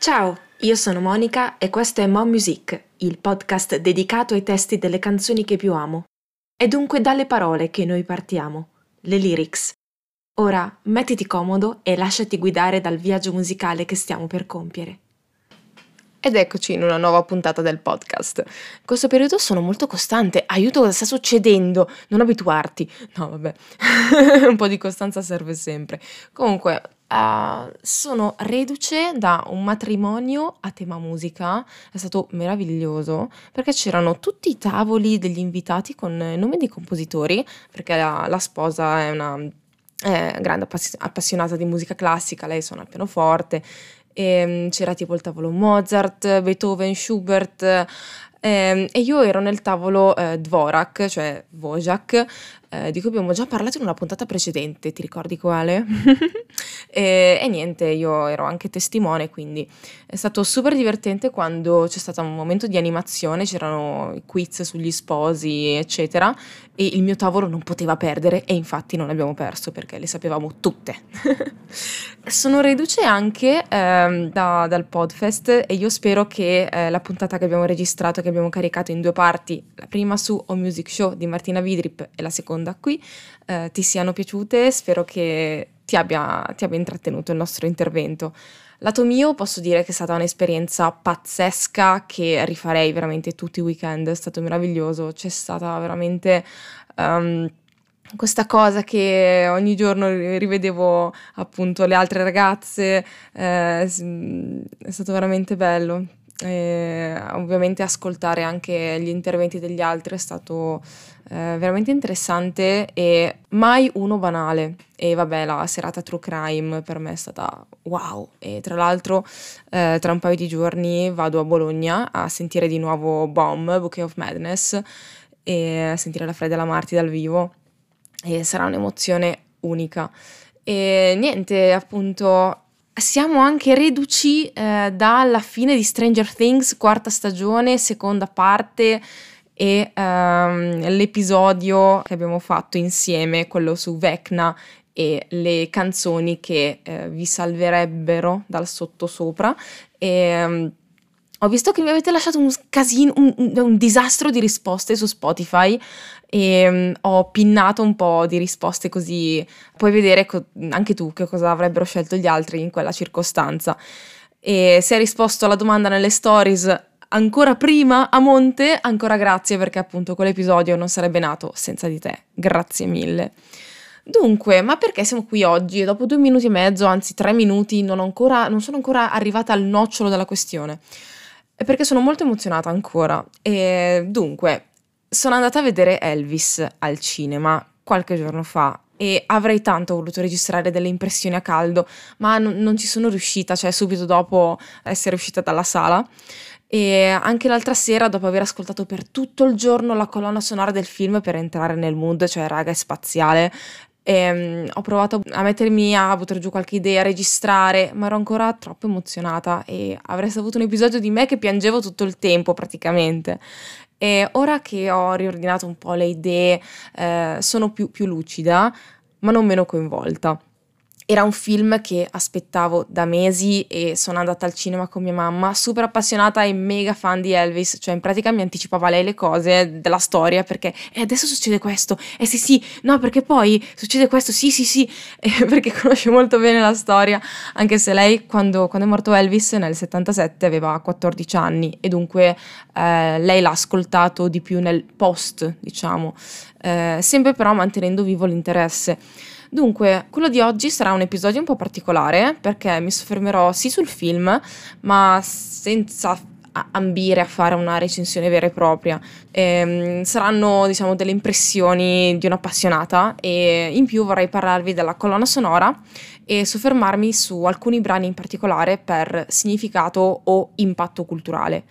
Ciao, io sono Monica e questo è Mo Music, il podcast dedicato ai testi delle canzoni che più amo. È dunque dalle parole che noi partiamo, le lyrics. Ora mettiti comodo e lasciati guidare dal viaggio musicale che stiamo per compiere. Ed eccoci in una nuova puntata del podcast. In questo periodo sono molto costante. Aiuto, cosa sta succedendo? Non abituarti. No, vabbè. Un po' di costanza serve sempre. Comunque, uh, sono reduce da un matrimonio a tema musica. È stato meraviglioso perché c'erano tutti i tavoli degli invitati con nomi di compositori, perché la, la sposa è una è grande appassionata di musica classica, lei suona il pianoforte e ehm, c'era tipo il tavolo Mozart, Beethoven, Schubert eh, e io ero nel tavolo eh, Dvorak, cioè Wojak, eh, di cui abbiamo già parlato in una puntata precedente, ti ricordi quale? e, e, niente, io ero anche testimone, quindi è stato super divertente quando c'è stato un momento di animazione, c'erano i quiz sugli sposi, eccetera, e il mio tavolo non poteva perdere e infatti non abbiamo perso perché le sapevamo tutte. Sono reduce anche ehm, da, dal Podfest e io spero che eh, la puntata che abbiamo registrato, che abbiamo caricato in due parti, la prima su O Music Show di Martina Vidrip e la seconda qui, eh, ti siano piaciute, spero che ti abbia, ti abbia intrattenuto il nostro intervento. Lato mio posso dire che è stata un'esperienza pazzesca che rifarei veramente tutti i weekend, è stato meraviglioso, c'è stata veramente... Um, questa cosa che ogni giorno rivedevo appunto le altre ragazze, eh, è stato veramente bello. E ovviamente ascoltare anche gli interventi degli altri è stato eh, veramente interessante e mai uno banale. E vabbè, la serata True Crime per me è stata wow. E tra l'altro, eh, tra un paio di giorni vado a Bologna a sentire di nuovo Bomb, Bouquet of Madness, e a sentire la Fredda Marti dal vivo. E sarà un'emozione unica. E niente, appunto, siamo anche reduci eh, dalla fine di Stranger Things, quarta stagione, seconda parte e um, l'episodio che abbiamo fatto insieme, quello su Vecna e le canzoni che eh, vi salverebbero dal sottosopra. E, um, ho visto che mi avete lasciato un casino, un, un disastro di risposte su Spotify e um, ho pinnato un po' di risposte così puoi vedere co- anche tu che cosa avrebbero scelto gli altri in quella circostanza. E se hai risposto alla domanda nelle stories ancora prima a monte, ancora grazie perché appunto quell'episodio non sarebbe nato senza di te. Grazie mille. Dunque, ma perché siamo qui oggi dopo due minuti e mezzo, anzi tre minuti, non, ancora, non sono ancora arrivata al nocciolo della questione? È perché sono molto emozionata ancora. E dunque, sono andata a vedere Elvis al cinema qualche giorno fa e avrei tanto voluto registrare delle impressioni a caldo, ma n- non ci sono riuscita, cioè subito dopo essere uscita dalla sala. E anche l'altra sera, dopo aver ascoltato per tutto il giorno la colonna sonora del film per entrare nel mood, cioè raga è spaziale, e, um, ho provato a mettermi a buttare giù qualche idea, a registrare, ma ero ancora troppo emozionata e avresti avuto un episodio di me che piangevo tutto il tempo praticamente. E ora che ho riordinato un po' le idee, eh, sono più, più lucida, ma non meno coinvolta. Era un film che aspettavo da mesi e sono andata al cinema con mia mamma, super appassionata e mega fan di Elvis, cioè in pratica mi anticipava lei le cose della storia perché e adesso succede questo, e sì sì, no perché poi succede questo, sì sì sì, e perché conosce molto bene la storia, anche se lei quando, quando, è morto Elvis nel 77 aveva 14 anni e dunque eh, lei l'ha ascoltato di più nel post, diciamo, eh, sempre però mantenendo vivo l'interesse. Dunque, quello di oggi sarà un episodio un po' particolare perché mi soffermerò sì sul film, ma senza ambire a fare una recensione vera e propria. E, saranno, diciamo, delle impressioni di un'appassionata e in più vorrei parlarvi della colonna sonora e soffermarmi su alcuni brani in particolare per significato o impatto culturale.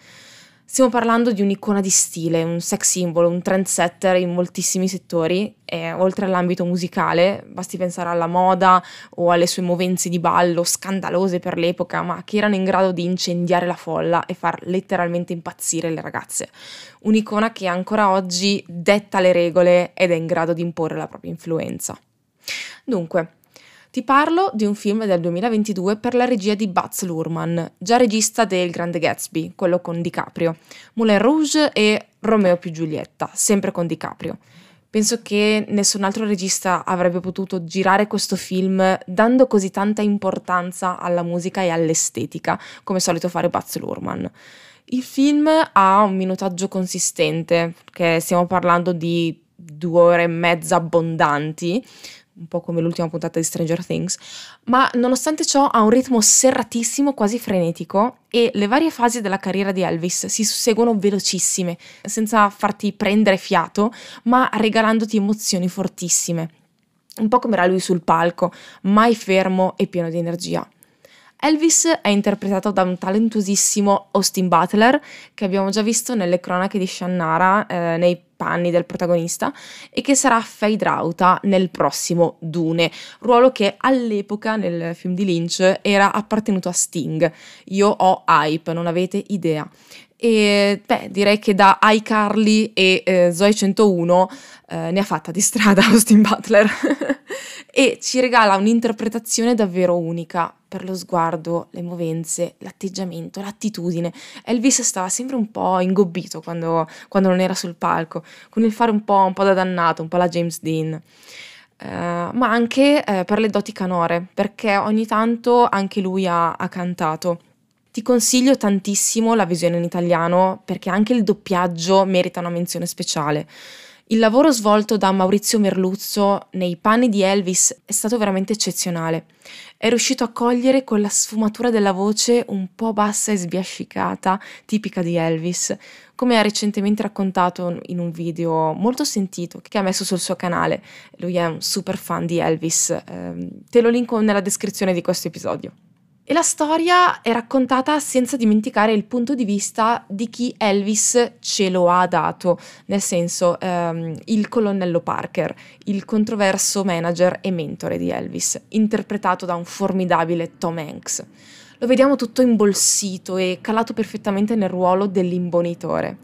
Stiamo parlando di un'icona di stile, un sex symbol, un trendsetter in moltissimi settori, e oltre all'ambito musicale, basti pensare alla moda o alle sue movenze di ballo scandalose per l'epoca, ma che erano in grado di incendiare la folla e far letteralmente impazzire le ragazze. Un'icona che ancora oggi detta le regole ed è in grado di imporre la propria influenza. Dunque, Ti parlo di un film del 2022 per la regia di Baz Luhrmann, già regista del Grande Gatsby, quello con DiCaprio, Moulin Rouge e Romeo più Giulietta, sempre con DiCaprio. Penso che nessun altro regista avrebbe potuto girare questo film dando così tanta importanza alla musica e all'estetica, come solito fare Baz Luhrmann. Il film ha un minutaggio consistente, che stiamo parlando di due ore e mezza abbondanti, un po' come l'ultima puntata di Stranger Things, ma nonostante ciò ha un ritmo serratissimo, quasi frenetico e le varie fasi della carriera di Elvis si susseguono velocissime, senza farti prendere fiato, ma regalandoti emozioni fortissime. Un po' come era lui sul palco, mai fermo e pieno di energia. Elvis è interpretato da un talentuosissimo Austin Butler, che abbiamo già visto nelle cronache di Shannara, eh, nei panni del protagonista, e che sarà Fade nel prossimo Dune, ruolo che all'epoca nel film di Lynch era appartenuto a Sting. Io ho hype, non avete idea. E beh, direi che da iCarly e eh, Zoe 101 eh, ne ha fatta di strada Austin Butler e ci regala un'interpretazione davvero unica per lo sguardo, le movenze, l'atteggiamento, l'attitudine. Elvis stava sempre un po' ingobbito quando, quando non era sul palco, con il fare un po', un po da dannato, un po' la James Dean. Uh, ma anche uh, per le doti canore, perché ogni tanto anche lui ha, ha cantato. Ti consiglio tantissimo la visione in italiano perché anche il doppiaggio merita una menzione speciale. Il lavoro svolto da Maurizio Merluzzo nei panni di Elvis è stato veramente eccezionale. È riuscito a cogliere con la sfumatura della voce un po' bassa e sbiascicata, tipica di Elvis, come ha recentemente raccontato in un video molto sentito che ha messo sul suo canale. Lui è un super fan di Elvis. Eh, te lo linko nella descrizione di questo episodio. E la storia è raccontata senza dimenticare il punto di vista di chi Elvis ce lo ha dato, nel senso ehm, il colonnello Parker, il controverso manager e mentore di Elvis, interpretato da un formidabile Tom Hanks. Lo vediamo tutto imbolsito e calato perfettamente nel ruolo dell'imbonitore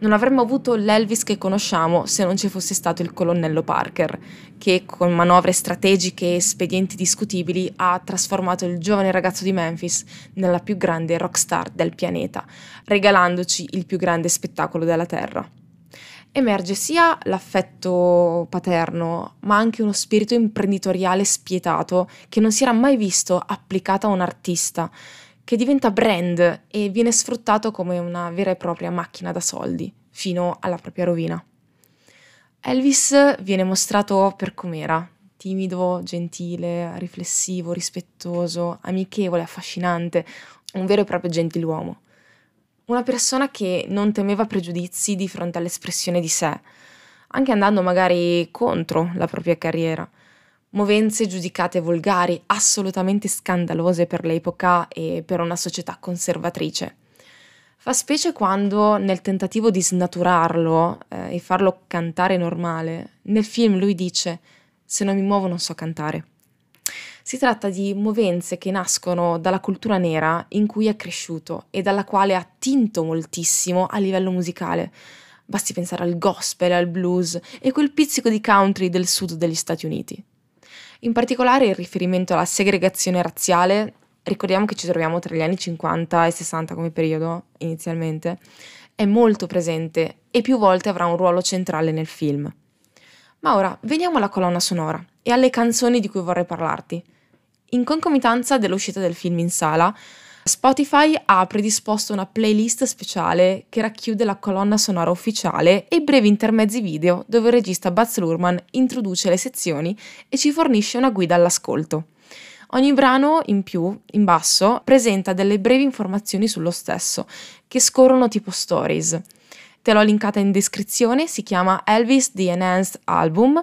non avremmo avuto l'Elvis che conosciamo se non ci fosse stato il colonnello Parker, che con manovre strategiche e espedienti discutibili ha trasformato il giovane ragazzo di Memphis nella più grande rockstar del pianeta, regalandoci il più grande spettacolo della Terra. Emerge sia l'affetto paterno, ma anche uno spirito imprenditoriale spietato che non si era mai visto applicato a un artista, che diventa brand e viene sfruttato come una vera e propria macchina da soldi, fino alla propria rovina. Elvis viene mostrato per com'era, timido, gentile, riflessivo, rispettoso, amichevole, affascinante, un vero e proprio gentiluomo. Una persona che non temeva pregiudizi di fronte all'espressione di sé, anche andando magari contro la propria carriera movenze giudicate volgari, assolutamente scandalose per l'epoca e per una società conservatrice. Fa specie quando, nel tentativo di snaturarlo eh, e farlo cantare normale, nel film lui dice: Se non mi muovo non so cantare. Si tratta di movenze che nascono dalla cultura nera in cui è cresciuto e dalla quale ha tinto moltissimo a livello musicale. Basti pensare al gospel, al blues e quel pizzico di country del sud degli Stati Uniti. In particolare il riferimento alla segregazione razziale, ricordiamo che ci troviamo tra gli anni 50 e 60 come periodo inizialmente, è molto presente e più volte avrà un ruolo centrale nel film. Ma ora veniamo alla colonna sonora e alle canzoni di cui vorrei parlarti. In concomitanza dell'uscita del film in sala, Spotify ha predisposto una playlist speciale che racchiude la colonna sonora ufficiale e brevi intermezzi video dove il regista Baz Luhrmann introduce le sezioni e ci fornisce una guida all'ascolto. Ogni brano, in più, in basso, presenta delle brevi informazioni sullo stesso, che scorrono tipo stories. Te l'ho linkata in descrizione, si chiama Elvis The Enhanced Album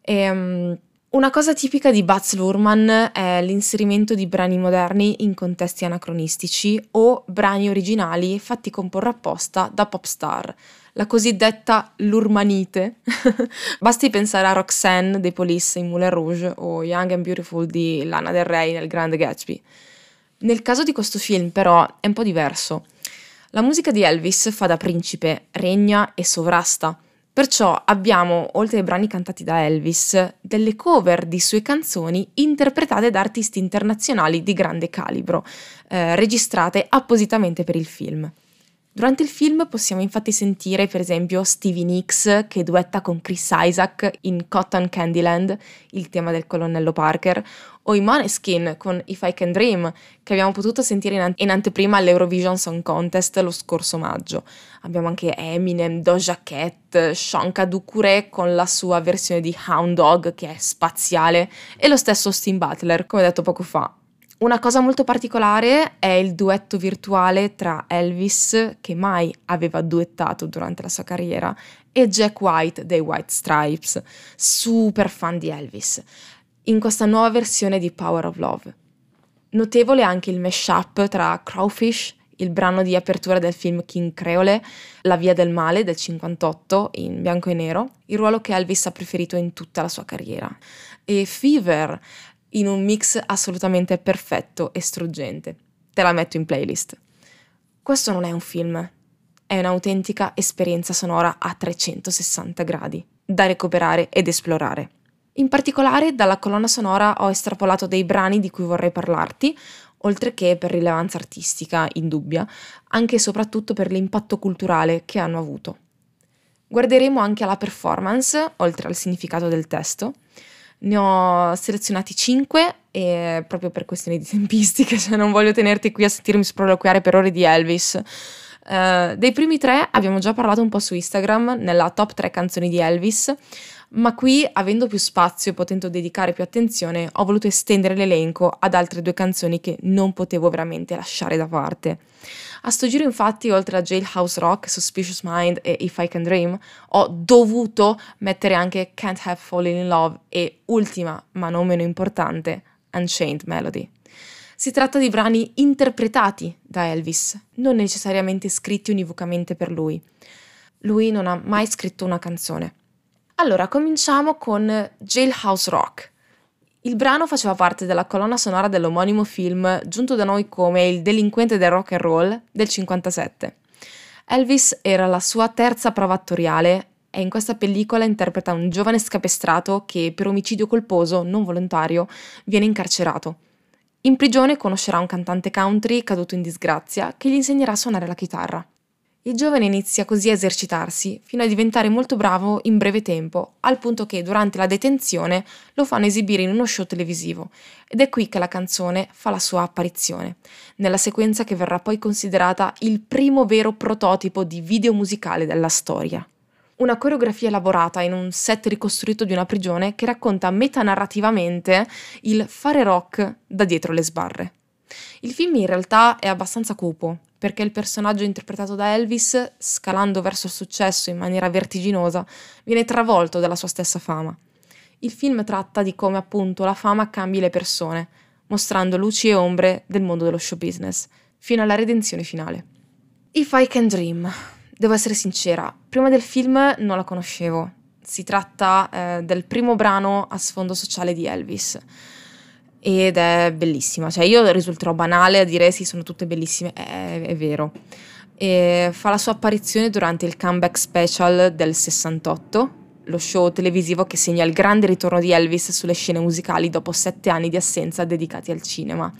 e um, una cosa tipica di Baz Luhrmann è l'inserimento di brani moderni in contesti anacronistici o brani originali fatti comporre apposta da pop star, la cosiddetta Lurmanite. Basti pensare a Roxanne dei Police in Moulin Rouge o Young and Beautiful di Lana Del Rey nel Grande Gatsby. Nel caso di questo film, però, è un po' diverso. La musica di Elvis fa da principe, regna e sovrasta Perciò abbiamo, oltre ai brani cantati da Elvis, delle cover di sue canzoni interpretate da artisti internazionali di grande calibro, eh, registrate appositamente per il film. Durante il film possiamo infatti sentire per esempio Stevie Nicks che duetta con Chris Isaac in Cotton Candyland, il tema del colonnello Parker, o i Moneskin con If I Can Dream, che abbiamo potuto sentire in, in anteprima all'Eurovision Song Contest lo scorso maggio. Abbiamo anche Eminem, Doja Cat, Sean Kadukure con la sua versione di Hound Dog che è spaziale, e lo stesso Austin Butler, come detto poco fa, una cosa molto particolare è il duetto virtuale tra Elvis, che mai aveva duettato durante la sua carriera, e Jack White dei White Stripes, super fan di Elvis, in questa nuova versione di Power of Love. Notevole anche il mashup tra Crawfish, il brano di apertura del film King Creole, La via del male del 58 in bianco e nero, il ruolo che Elvis ha preferito in tutta la sua carriera, e Fever, in un mix assolutamente perfetto e struggente. Te la metto in playlist. Questo non è un film, è un'autentica esperienza sonora a 360 gradi, da recuperare ed esplorare. In particolare dalla colonna sonora ho estrapolato dei brani di cui vorrei parlarti, oltre che per rilevanza artistica indubbia, anche e soprattutto per l'impatto culturale che hanno avuto. Guarderemo anche alla performance, oltre al significato del testo, ne ho selezionati 5 e proprio per questioni di tempistiche, cioè non voglio tenerti qui a sentirmi sproloquiare per ore di Elvis. Uh, dei primi tre abbiamo già parlato un po' su Instagram nella top 3 canzoni di Elvis, ma qui, avendo più spazio e potendo dedicare più attenzione, ho voluto estendere l'elenco ad altre due canzoni che non potevo veramente lasciare da parte. A sto giro infatti, oltre a Jailhouse Rock, Suspicious Mind e If I Can Dream, ho dovuto mettere anche Can't Have Fallen in Love e, ultima ma non meno importante, Unchained Melody. Si tratta di brani interpretati da Elvis, non necessariamente scritti univocamente per lui. Lui non ha mai scritto una canzone. Allora, cominciamo con Jailhouse Rock. Il brano faceva parte della colonna sonora dell'omonimo film giunto da noi come Il delinquente del rock and roll del 57. Elvis era la sua terza prova attoriale e in questa pellicola interpreta un giovane scapestrato che per omicidio colposo non volontario viene incarcerato. In prigione conoscerà un cantante country caduto in disgrazia che gli insegnerà a suonare la chitarra. Il giovane inizia così a esercitarsi fino a diventare molto bravo in breve tempo, al punto che durante la detenzione lo fanno esibire in uno show televisivo ed è qui che la canzone fa la sua apparizione, nella sequenza che verrà poi considerata il primo vero prototipo di video musicale della storia. Una coreografia elaborata in un set ricostruito di una prigione che racconta metanarrativamente il fare rock da dietro le sbarre. Il film in realtà è abbastanza cupo, perché il personaggio interpretato da Elvis, scalando verso il successo in maniera vertiginosa, viene travolto dalla sua stessa fama. Il film tratta di come appunto la fama cambi le persone, mostrando luci e ombre del mondo dello show business, fino alla redenzione finale. If I Can Dream. Devo essere sincera, prima del film non la conoscevo. Si tratta eh, del primo brano a sfondo sociale di Elvis ed è bellissima. Cioè, io risulterò banale a dire sì, sono tutte bellissime, è, è vero. E fa la sua apparizione durante il comeback special del 68, lo show televisivo che segna il grande ritorno di Elvis sulle scene musicali dopo sette anni di assenza dedicati al cinema.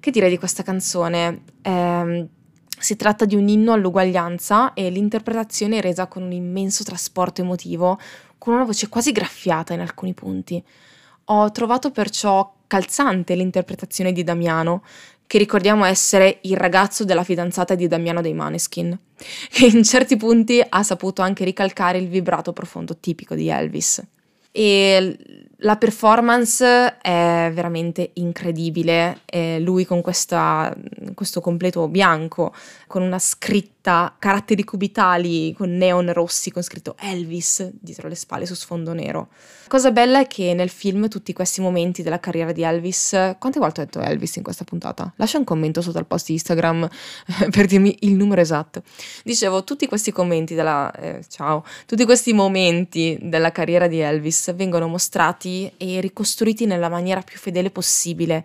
Che dire di questa canzone? Eh, si tratta di un inno all'uguaglianza e l'interpretazione è resa con un immenso trasporto emotivo, con una voce quasi graffiata in alcuni punti. Ho trovato perciò calzante l'interpretazione di Damiano, che ricordiamo essere il ragazzo della fidanzata di Damiano dei Maneskin, che in certi punti ha saputo anche ricalcare il vibrato profondo tipico di Elvis. E la performance è veramente incredibile, e lui con questa, questo completo bianco, con una scritta, caratteri cubitali con neon rossi con scritto Elvis dietro le spalle su sfondo nero. Cosa bella è che nel film tutti questi momenti della carriera di Elvis, quante volte ho detto Elvis in questa puntata? Lascia un commento sotto al post Instagram per dirmi il numero esatto. Dicevo, tutti questi commenti della... Eh, ciao, tutti questi momenti della carriera di Elvis vengono mostrati e ricostruiti nella maniera più fedele possibile,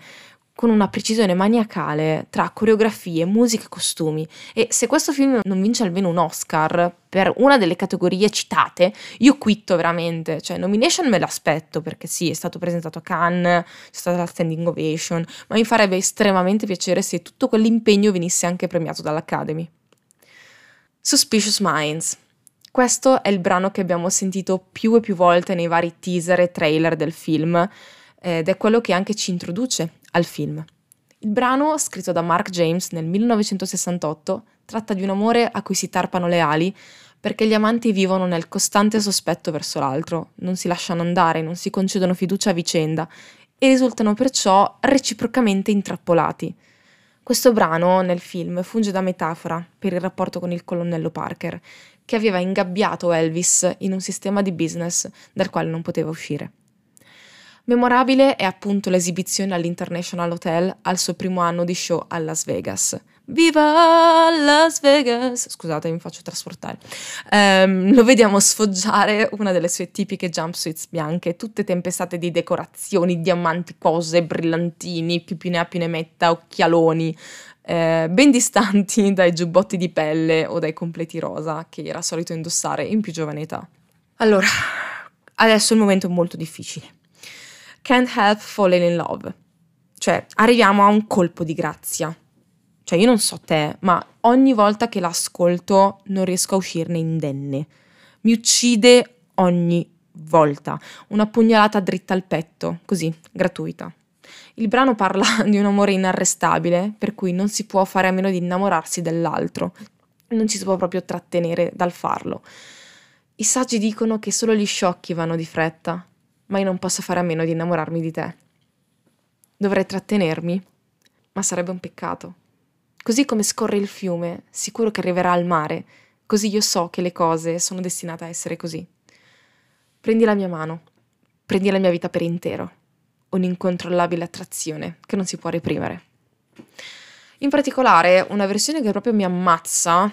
con una precisione maniacale tra coreografie, musica e costumi. E se questo film non vince almeno un Oscar per una delle categorie citate, io quitto veramente. Cioè, nomination me l'aspetto perché sì, è stato presentato a Cannes, c'è stata la standing ovation, ma mi farebbe estremamente piacere se tutto quell'impegno venisse anche premiato dall'Academy. Suspicious Minds. Questo è il brano che abbiamo sentito più e più volte nei vari teaser e trailer del film ed è quello che anche ci introduce al film. Il brano, scritto da Mark James nel 1968, tratta di un amore a cui si tarpano le ali perché gli amanti vivono nel costante sospetto verso l'altro, non si lasciano andare, non si concedono fiducia a vicenda e risultano perciò reciprocamente intrappolati. Questo brano nel film funge da metafora per il rapporto con il colonnello Parker, che aveva ingabbiato Elvis in un sistema di business dal quale non poteva uscire. Memorabile è appunto l'esibizione all'International Hotel al suo primo anno di show a Las Vegas. Viva Las Vegas! Scusate, mi faccio trasportare. Um, lo vediamo sfoggiare una delle sue tipiche jumpsuits bianche, tutte tempestate di decorazioni, diamanti, cose, brillantini, più più ne ha più ne metta, occhialoni, eh, ben distanti dai giubbotti di pelle o dai completi rosa che era solito indossare in più giovane età. Allora, adesso il momento è molto difficile Can't help falling in love. Cioè, arriviamo a un colpo di grazia. Cioè, io non so te, ma ogni volta che l'ascolto non riesco a uscirne indenne. Mi uccide ogni volta. Una pugnalata dritta al petto, così, gratuita. Il brano parla di un amore inarrestabile, per cui non si può fare a meno di innamorarsi dell'altro. Non ci si può proprio trattenere dal farlo. I saggi dicono che solo gli sciocchi vanno di fretta, ma io non posso fare a meno di innamorarmi di te. Dovrei trattenermi, ma sarebbe un peccato. Così come scorre il fiume, sicuro che arriverà al mare, così io so che le cose sono destinate a essere così. Prendi la mia mano, prendi la mia vita per intero, un'incontrollabile attrazione che non si può reprimere. In particolare, una versione che proprio mi ammazza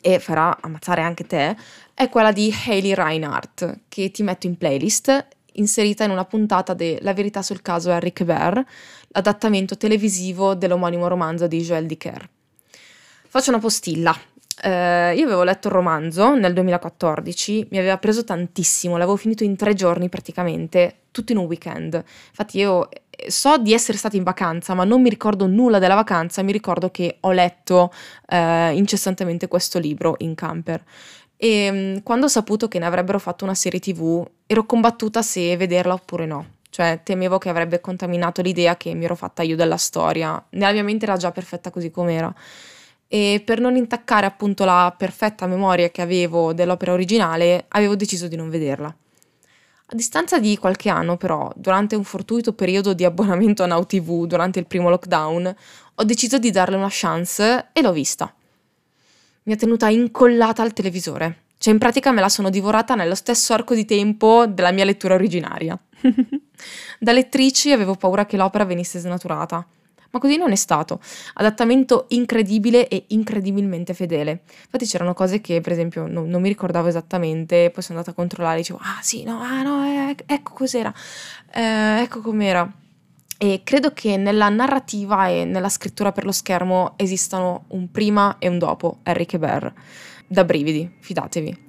e farà ammazzare anche te, è quella di Hayley Reinhardt, che ti metto in playlist inserita in una puntata de La verità sul caso Eric Bear, l'adattamento televisivo dell'omonimo romanzo di Joël Dicker. Faccio una postilla. Eh, io avevo letto il romanzo nel 2014, mi aveva preso tantissimo, l'avevo finito in tre giorni praticamente, tutto in un weekend. Infatti io eh, so di essere stata in vacanza, ma non mi ricordo nulla della vacanza, mi ricordo che ho letto eh, incessantemente questo libro in camper. E mm, quando ho saputo che ne avrebbero fatto una serie tv, ero combattuta se vederla oppure no. Cioè, temevo che avrebbe contaminato l'idea che mi ero fatta io della storia. Nella mia mente era già perfetta così com'era. E per non intaccare appunto la perfetta memoria che avevo dell'opera originale, avevo deciso di non vederla. A distanza di qualche anno, però, durante un fortuito periodo di abbonamento a Now TV durante il primo lockdown, ho deciso di darle una chance e l'ho vista mi ha tenuta incollata al televisore. Cioè, in pratica me la sono divorata nello stesso arco di tempo della mia lettura originaria. da lettrici avevo paura che l'opera venisse snaturata. Ma così non è stato. Adattamento incredibile e incredibilmente fedele. Infatti c'erano cose che, per esempio, non, non mi ricordavo esattamente, poi sono andata a controllare e dicevo, ah sì, no, ah no, eh, ecco cos'era, eh, ecco com'era. E credo che nella narrativa e nella scrittura per lo schermo esistano un prima e un dopo e Bear. Da brividi, fidatevi.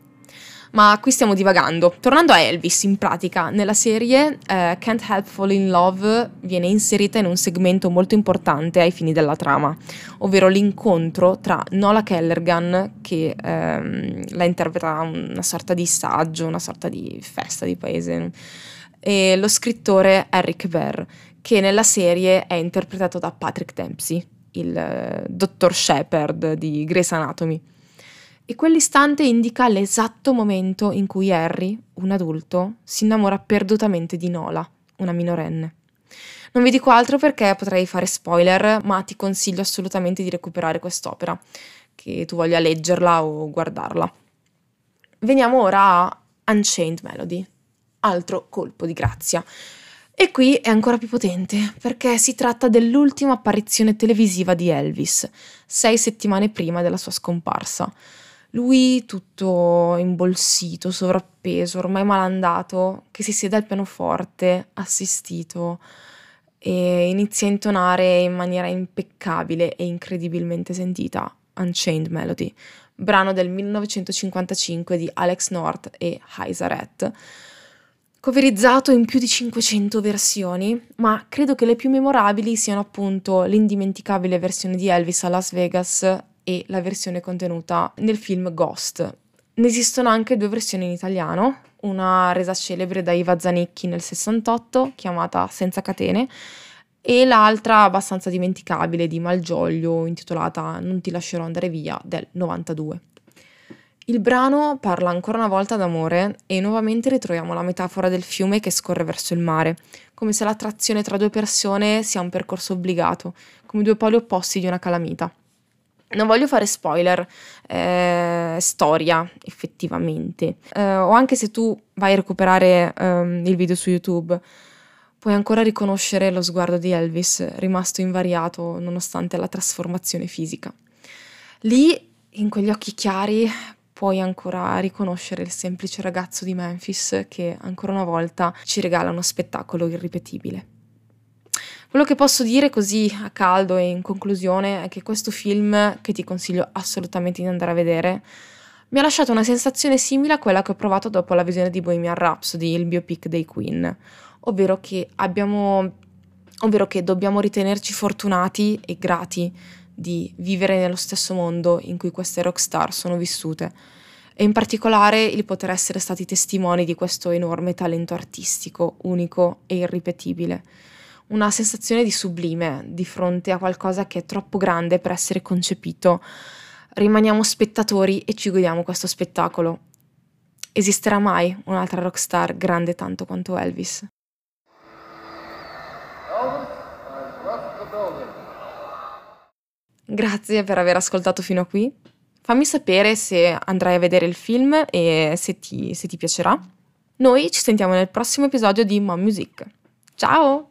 Ma qui stiamo divagando. Tornando a Elvis, in pratica, nella serie eh, Can't Help Fall in Love viene inserita in un segmento molto importante ai fini della trama, ovvero l'incontro tra Nola Kellergan, che ehm, la interpreta una sorta di saggio, una sorta di festa di paese, e lo scrittore Eric Bear, che nella serie è interpretato da Patrick Dempsey, il uh, dottor Shepard di Grey's Anatomy. E quell'istante indica l'esatto momento in cui Harry, un adulto, si innamora perdutamente di Nola, una minorenne. Non vi dico altro perché potrei fare spoiler, ma ti consiglio assolutamente di recuperare quest'opera, che tu voglia leggerla o guardarla. Veniamo ora a Unchained Melody, altro colpo di grazia. E qui è ancora più potente, perché si tratta dell'ultima apparizione televisiva di Elvis, sei settimane prima della sua scomparsa. Lui tutto imbolsito, sovrappeso, ormai malandato, che si siede al pianoforte, assistito. e inizia a intonare in maniera impeccabile e incredibilmente sentita Unchained Melody, brano del 1955 di Alex North e Heisaret, coverizzato in più di 500 versioni, ma credo che le più memorabili siano appunto l'indimenticabile versione di Elvis a Las Vegas e la versione contenuta nel film Ghost. Ne esistono anche due versioni in italiano, una resa celebre da Iva Zanicchi nel 68, chiamata Senza catene, e l'altra abbastanza dimenticabile di Malgioglio, intitolata Non ti lascerò andare via, del 92. Il brano parla ancora una volta d'amore e nuovamente ritroviamo la metafora del fiume che scorre verso il mare, come se l'attrazione tra due persone sia un percorso obbligato, come due poli opposti di una calamita. Non voglio fare spoiler, eh, storia effettivamente, eh, o anche se tu vai a recuperare eh, il video su YouTube, puoi ancora riconoscere lo sguardo di Elvis, rimasto invariato nonostante la trasformazione fisica. Lì, in quegli occhi chiari, puoi ancora riconoscere il semplice ragazzo di Memphis che ancora una volta ci regala uno spettacolo irripetibile. Quello che posso dire così a caldo e in conclusione è che questo film, che ti consiglio assolutamente di andare a vedere, mi ha lasciato una sensazione simile a quella che ho provato dopo la visione di Bohemian Rhapsody, il biopic dei Queen, ovvero che abbiamo ovvero che dobbiamo ritenerci fortunati e grati di vivere nello stesso mondo in cui queste rockstar sono vissute e in particolare il poter essere stati testimoni di questo enorme talento artistico, unico e irripetibile una sensazione di sublime di fronte a qualcosa che è troppo grande per essere concepito. Rimaniamo spettatori e ci godiamo questo spettacolo. Esisterà mai un'altra rockstar grande tanto quanto Elvis? Grazie per aver ascoltato fino a qui. Fammi sapere se andrai a vedere il film e se ti, se ti piacerà. Noi ci sentiamo nel prossimo episodio di Mom Music. Ciao!